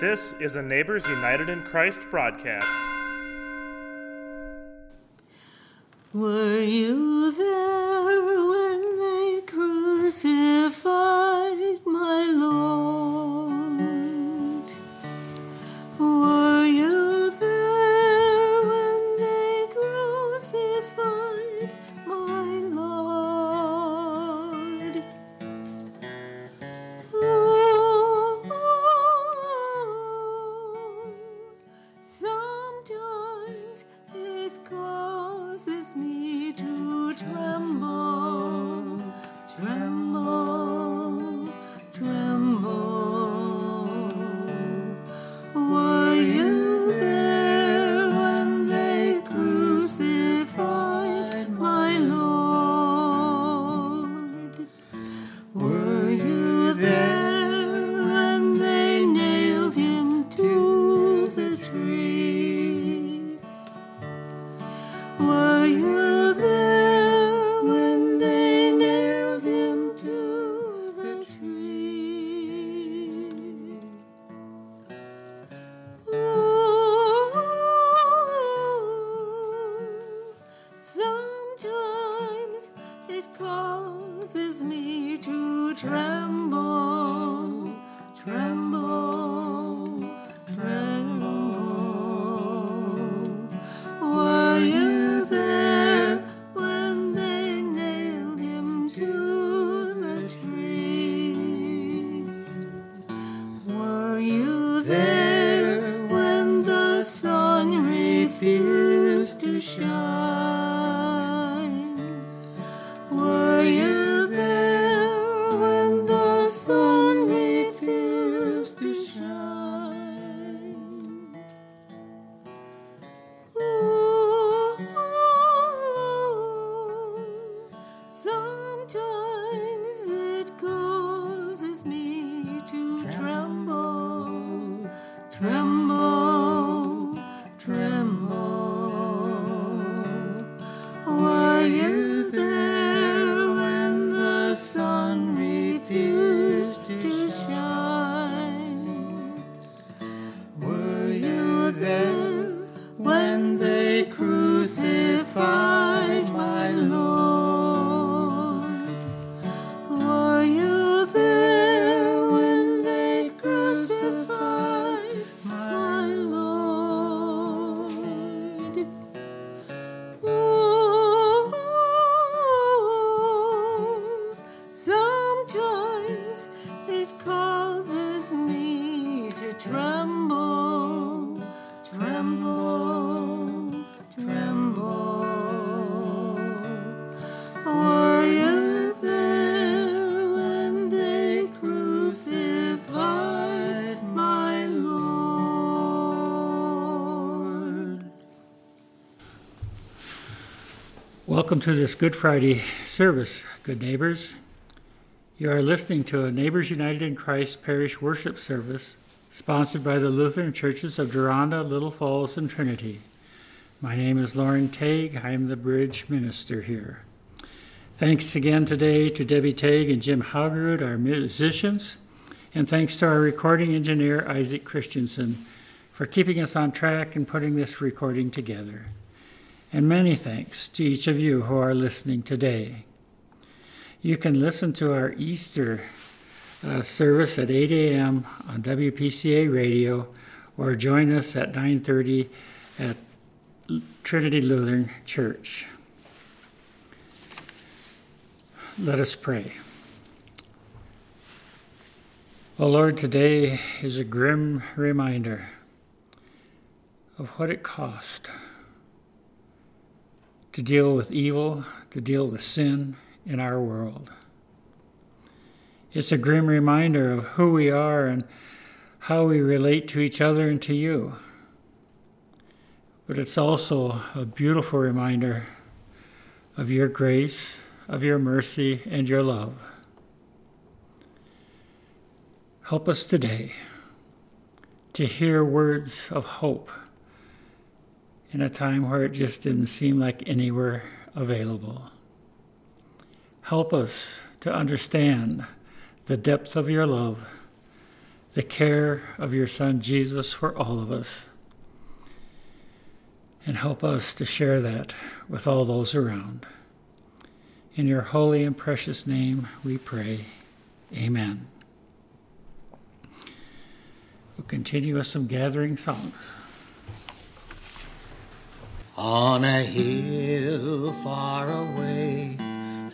This is a Neighbors United in Christ broadcast. Were you there when they crucified tremble, tremble, tremble, tremble. Were you there when they crucified my Lord? Welcome to this Good Friday service, good neighbors. You are listening to a Neighbors United in Christ parish worship service sponsored by the Lutheran Churches of Duranda, Little Falls, and Trinity. My name is Lauren Tague. I am the bridge minister here. Thanks again today to Debbie Tague and Jim Haugerud, our musicians, and thanks to our recording engineer, Isaac Christensen, for keeping us on track and putting this recording together. And many thanks to each of you who are listening today. You can listen to our Easter uh, service at 8 a.m. on WPCA radio or join us at 9:30 at Trinity Lutheran Church. Let us pray. Oh Lord, today is a grim reminder of what it cost to deal with evil, to deal with sin in our world. It's a grim reminder of who we are and how we relate to each other and to you. But it's also a beautiful reminder of your grace, of your mercy, and your love. Help us today to hear words of hope in a time where it just didn't seem like anywhere available. Help us to understand the depth of your love the care of your Son Jesus for all of us. And help us to share that with all those around. In your holy and precious name we pray. Amen. We'll continue with some gathering songs. On a hill far away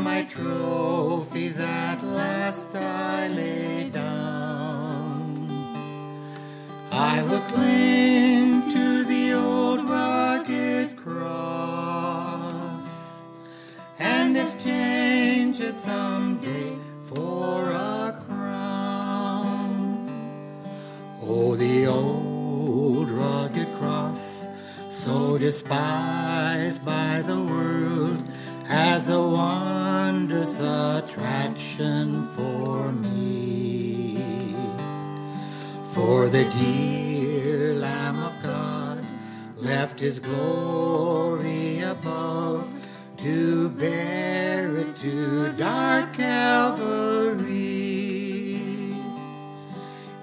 my trophies at last I lay down. I will cling to the old rugged cross and exchange it someday for a crown. Oh, the old rugged cross, so despised by the world, has a wondrous attraction for me. For the dear Lamb of God left his glory above to bear it to dark Calvary.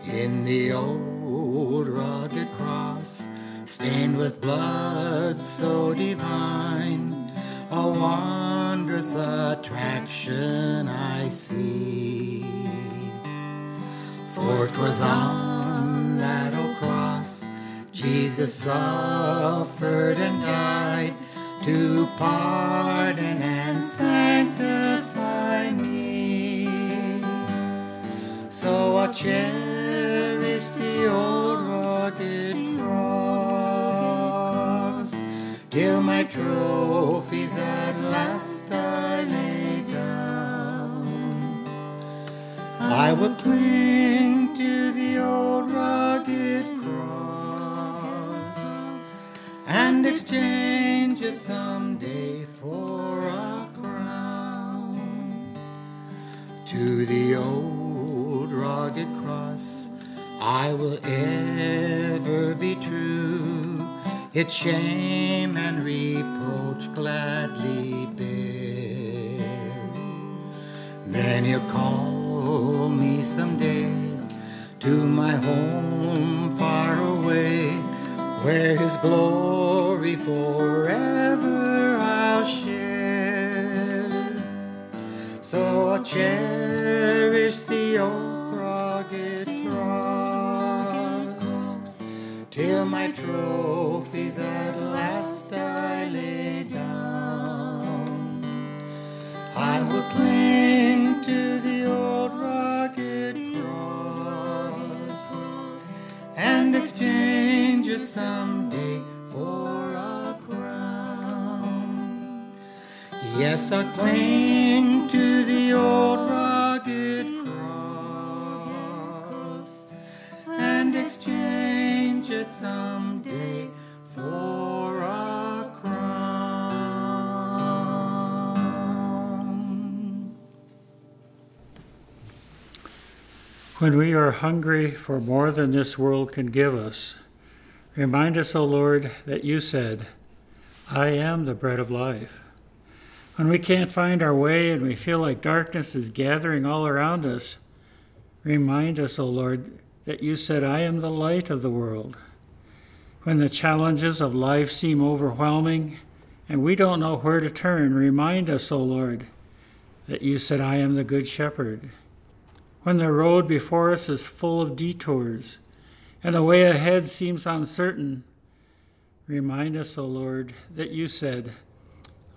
In the old rugged cross, stained with blood so divine, a wondrous attraction I see. For 'twas on that old cross Jesus suffered and died to pardon and sanctify me. So I cherish the old rugged cross till my trophies at last I will cling to the old rugged cross and exchange it someday for a crown. To the old rugged cross I will ever be true, its shame and reproach gladly bear. Then you'll call me someday to my home far away, where his glory forever I'll share. So I'll cherish the old rugged cross till my trophies at last I lay down. I will cling and exchange it someday for a crown. Yes, I cling to the old When we are hungry for more than this world can give us, remind us, O Lord, that you said, I am the bread of life. When we can't find our way and we feel like darkness is gathering all around us, remind us, O Lord, that you said, I am the light of the world. When the challenges of life seem overwhelming and we don't know where to turn, remind us, O Lord, that you said, I am the good shepherd. When the road before us is full of detours and the way ahead seems uncertain, remind us, O Lord, that you said,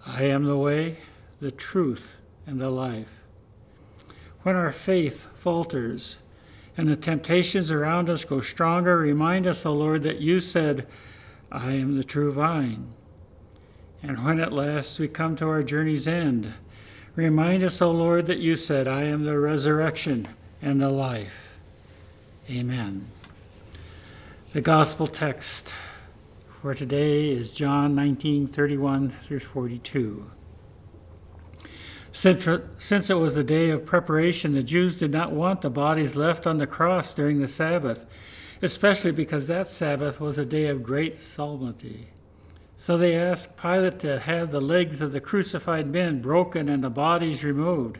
I am the way, the truth, and the life. When our faith falters and the temptations around us go stronger, remind us, O Lord, that you said, I am the true vine. And when at last we come to our journey's end, Remind us, O Lord, that you said, I am the resurrection and the life. Amen. The gospel text for today is John 19 31 through 42. Since, it was the day of preparation, the Jews did not want the bodies left on the cross during the Sabbath, especially because that Sabbath was a day of great solemnity. So they asked Pilate to have the legs of the crucified men broken and the bodies removed.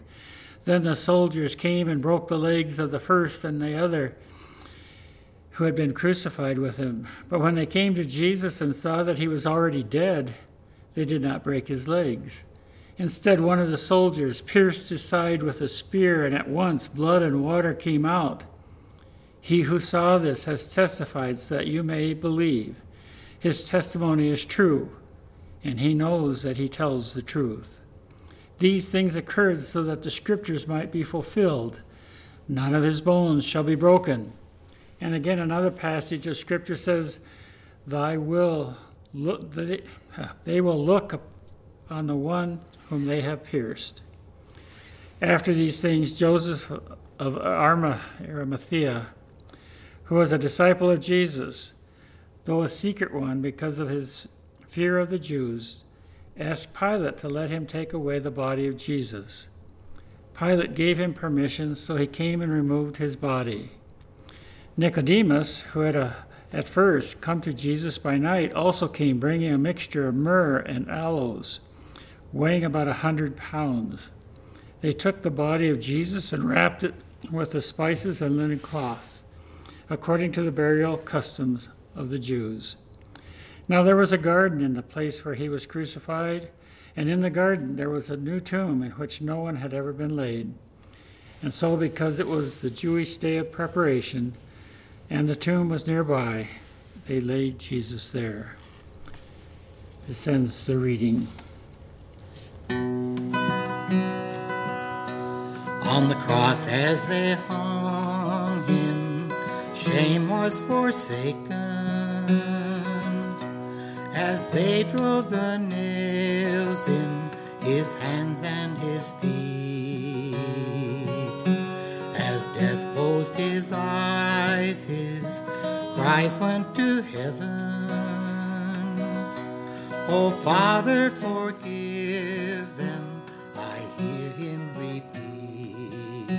Then the soldiers came and broke the legs of the first and the other who had been crucified with him. But when they came to Jesus and saw that he was already dead, they did not break his legs. Instead, one of the soldiers pierced his side with a spear, and at once blood and water came out. He who saw this has testified so that you may believe. His testimony is true, and he knows that he tells the truth. These things occurred so that the scriptures might be fulfilled. None of his bones shall be broken. And again, another passage of scripture says, Thy will look, they, they will look on the one whom they have pierced. After these things, Joseph of Arimathea, who was a disciple of Jesus, though a secret one because of his fear of the Jews, asked Pilate to let him take away the body of Jesus. Pilate gave him permission, so he came and removed his body. Nicodemus, who had a, at first come to Jesus by night, also came bringing a mixture of myrrh and aloes, weighing about a hundred pounds. They took the body of Jesus and wrapped it with the spices and linen cloths, according to the burial customs of the Jews. Now there was a garden in the place where he was crucified, and in the garden there was a new tomb in which no one had ever been laid. And so, because it was the Jewish day of preparation, and the tomb was nearby, they laid Jesus there. This ends the reading. On the cross as they hung him, shame was forsaken as they drove the nails in his hands and his feet. As death closed his eyes, his cries went to heaven. Oh, Father, forgive them, I hear him repeat.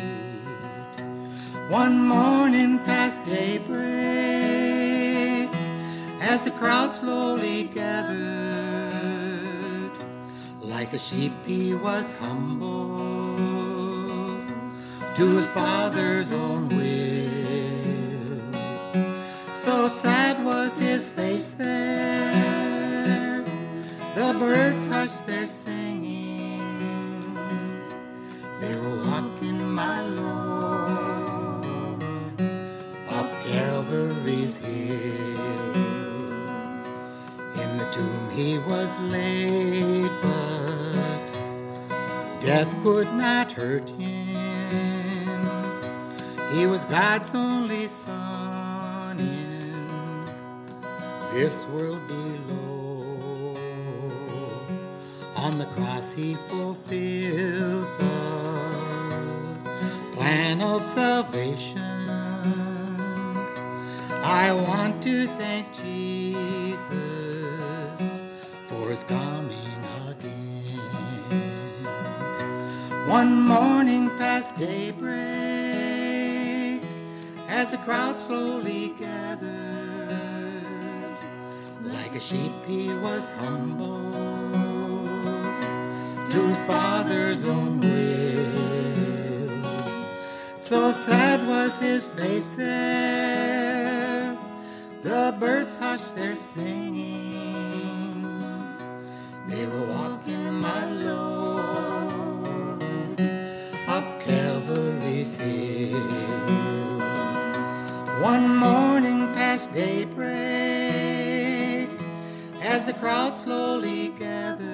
One morning past daybreak, as the crowd slowly gathered. Like a sheep, he was humble to his father's own will. So sad was his face there, the birds hushed death could not hurt him. He was God's only son in this world below. On the cross he fulfilled the plan of salvation. I want to thank daybreak, as the crowd slowly gathered, like a sheep he was humble to his father's own will. So sad was his face there, the birds hushed their singing. daybreak as the crowd slowly gathered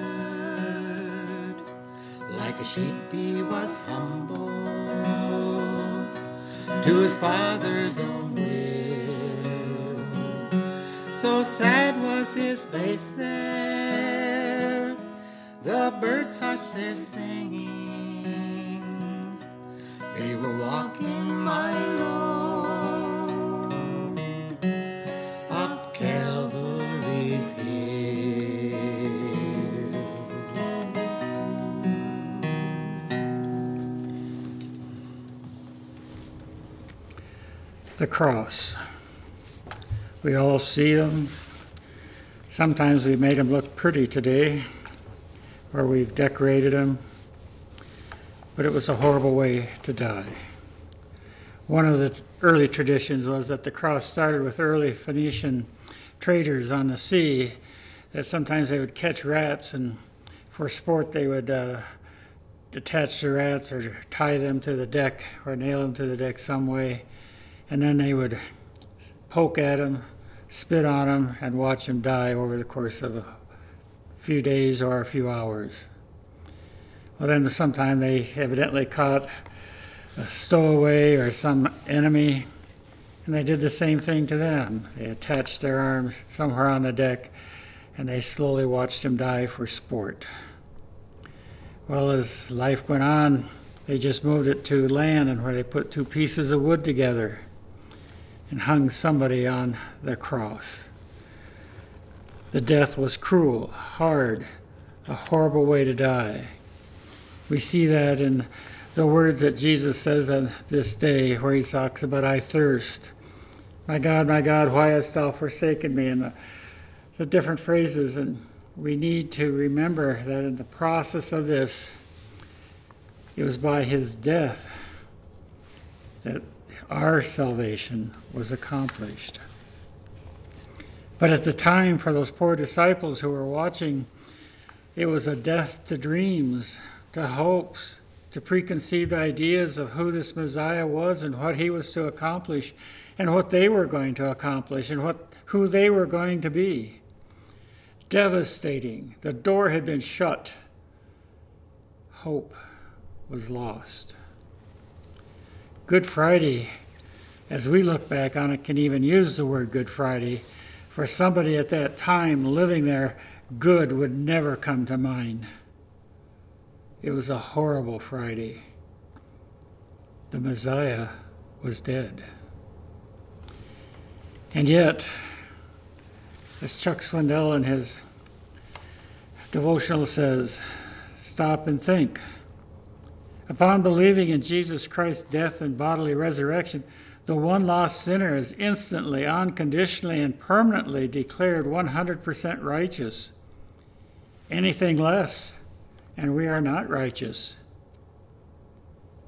like a sheep he was humble to his father's own will. So sad was his face there the birds hushed their singing. They were walking my lord The cross. We all see them. Sometimes we made them look pretty today, or we've decorated them, but it was a horrible way to die. One of the early traditions was that the cross started with early Phoenician traders on the sea, that sometimes they would catch rats, and for sport they would uh, attach the rats or tie them to the deck or nail them to the deck some way, and then they would poke at them, spit on them, and watch them die over the course of a few days or a few hours. Well, then sometime they evidently caught a stowaway or some enemy, and they did the same thing to them. They attached their arms somewhere on the deck, and they slowly watched him die for sport. Well, as life went on, they just moved it to land, and where they put two pieces of wood together and hung somebody on the cross. The death was cruel, hard, a horrible way to die. We see that in the words that Jesus says on this day, where he talks about, I thirst. My God, my God, why hast thou forsaken me? And the, the different phrases. And we need to remember that in the process of this, it was by his death that our salvation was accomplished. But at the time, for those poor disciples who were watching, it was a death to dreams, to hopes, to preconceived ideas of who this Messiah was and what he was to accomplish and what they were going to accomplish and what, who they were going to be. Devastating. The door had been shut. Hope was lost. Good Friday, as we look back on it, can even use the word Good Friday. For somebody at that time living there, good would never come to mind. It was a horrible Friday. The Messiah was dead. And yet, as Chuck Swindoll in his devotional says, stop and think. Upon believing in Jesus Christ's death and bodily resurrection, the one lost sinner is instantly, unconditionally, and permanently declared 100% righteous. Anything less, and we are not righteous.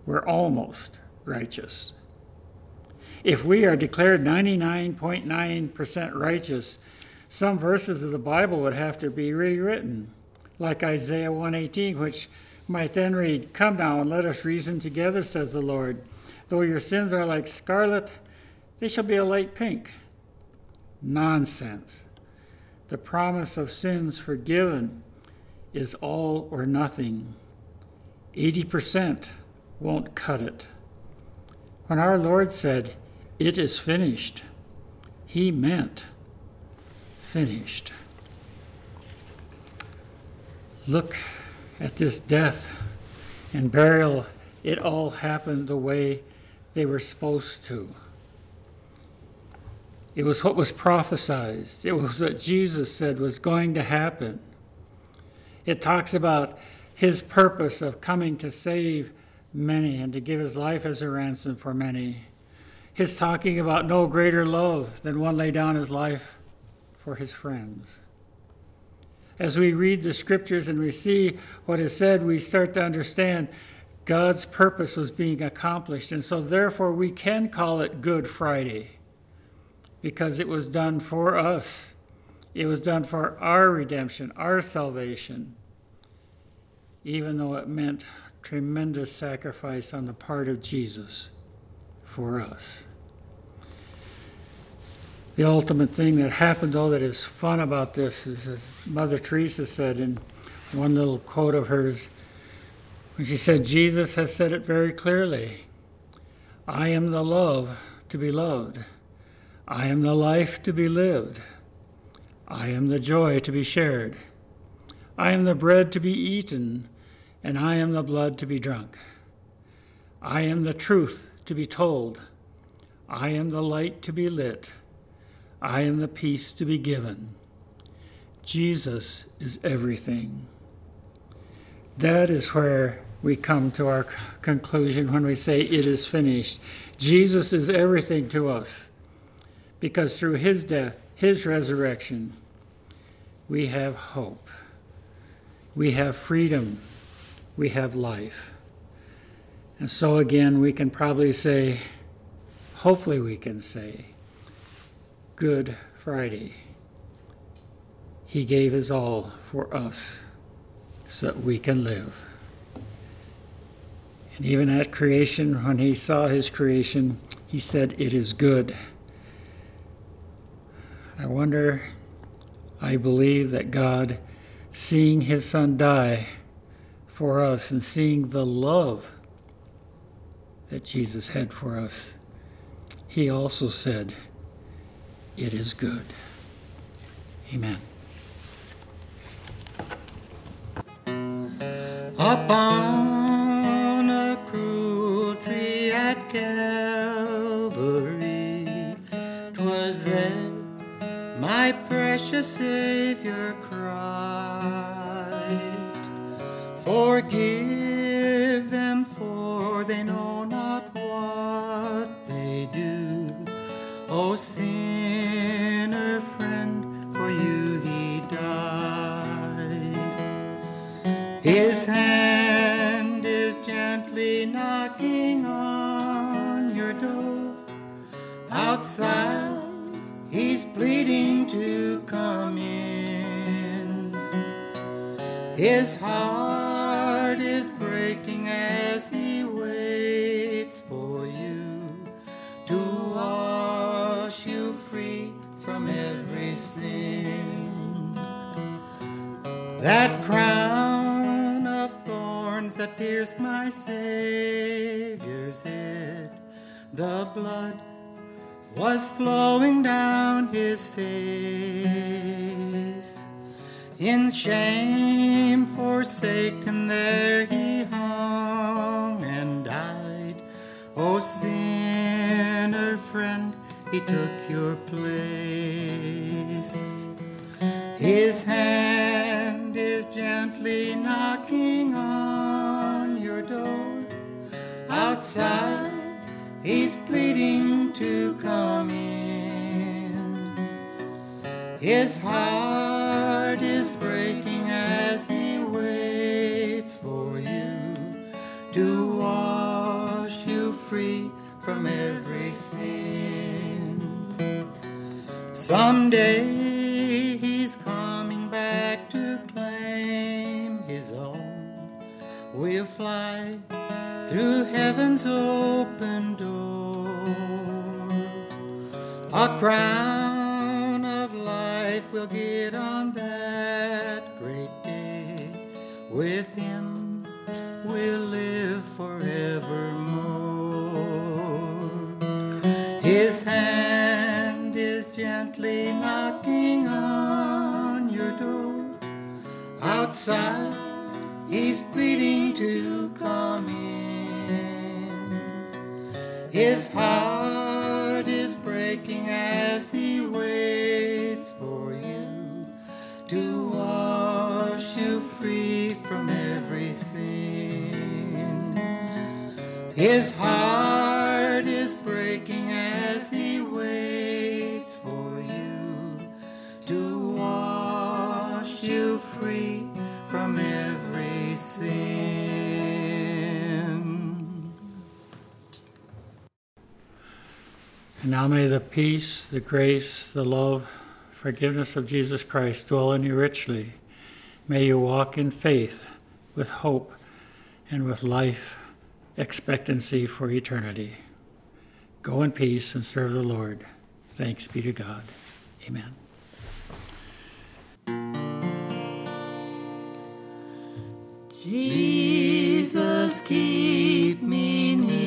We're almost righteous. If we are declared 99.9% righteous, some verses of the Bible would have to be rewritten, like Isaiah 118, which might then read, Come now and let us reason together, says the Lord. Though your sins are like scarlet, they shall be a light pink. Nonsense. The promise of sins forgiven is all or nothing. 80% won't cut it. When our Lord said, It is finished, he meant finished. Look at this death and burial. It all happened the way they were supposed to. It was what was prophesied, it was what Jesus said was going to happen. It talks about his purpose of coming to save many and to give his life as a ransom for many. His talking about no greater love than one lay down his life for his friends. As we read the scriptures and we see what is said, we start to understand God's purpose was being accomplished. And so, therefore, we can call it Good Friday because it was done for us. It was done for our redemption, our salvation, even though it meant tremendous sacrifice on the part of Jesus for us. The ultimate thing that happened, though, that is fun about this is, as Mother Teresa said in one little quote of hers, when she said, Jesus has said it very clearly I am the love to be loved, I am the life to be lived, I am the joy to be shared, I am the bread to be eaten, and I am the blood to be drunk. I am the truth to be told, I am the light to be lit, I am the peace to be given. Jesus is everything. That is where we come to our conclusion when we say it is finished. Jesus is everything to us because through his death, his resurrection, we have hope. We have freedom. We have life. And so, again, we can probably say, hopefully, we can say, Good Friday. He gave his all for us so that we can live. And even at creation, when he saw his creation, he said, It is good. I wonder, I believe that God, seeing his son die for us and seeing the love that Jesus had for us, he also said, It is good. Amen. Up on a cruel tree at Calvary, 'twas there my precious Savior cried, Forgive His heart is breaking as he waits for you to wash you free from every sin. That crown of thorns that pierced my Savior's head, the blood was flowing down his face. In shame he took your place. His hand is gently knocking on your door. Outside, he's pleading to come in. His heart Someday he's coming back to claim his own. We'll fly through heaven's open door. A crown of life we'll get on that great day. With him is gently knocking on your door. Outside, he's pleading to come in. His heart is breaking as he waits for you to wash you free from every sin. His from every sin. And now may the peace, the grace, the love, forgiveness of Jesus Christ dwell in you richly. May you walk in faith, with hope, and with life expectancy for eternity. Go in peace and serve the Lord. Thanks be to God. Amen. Jesus, keep me near.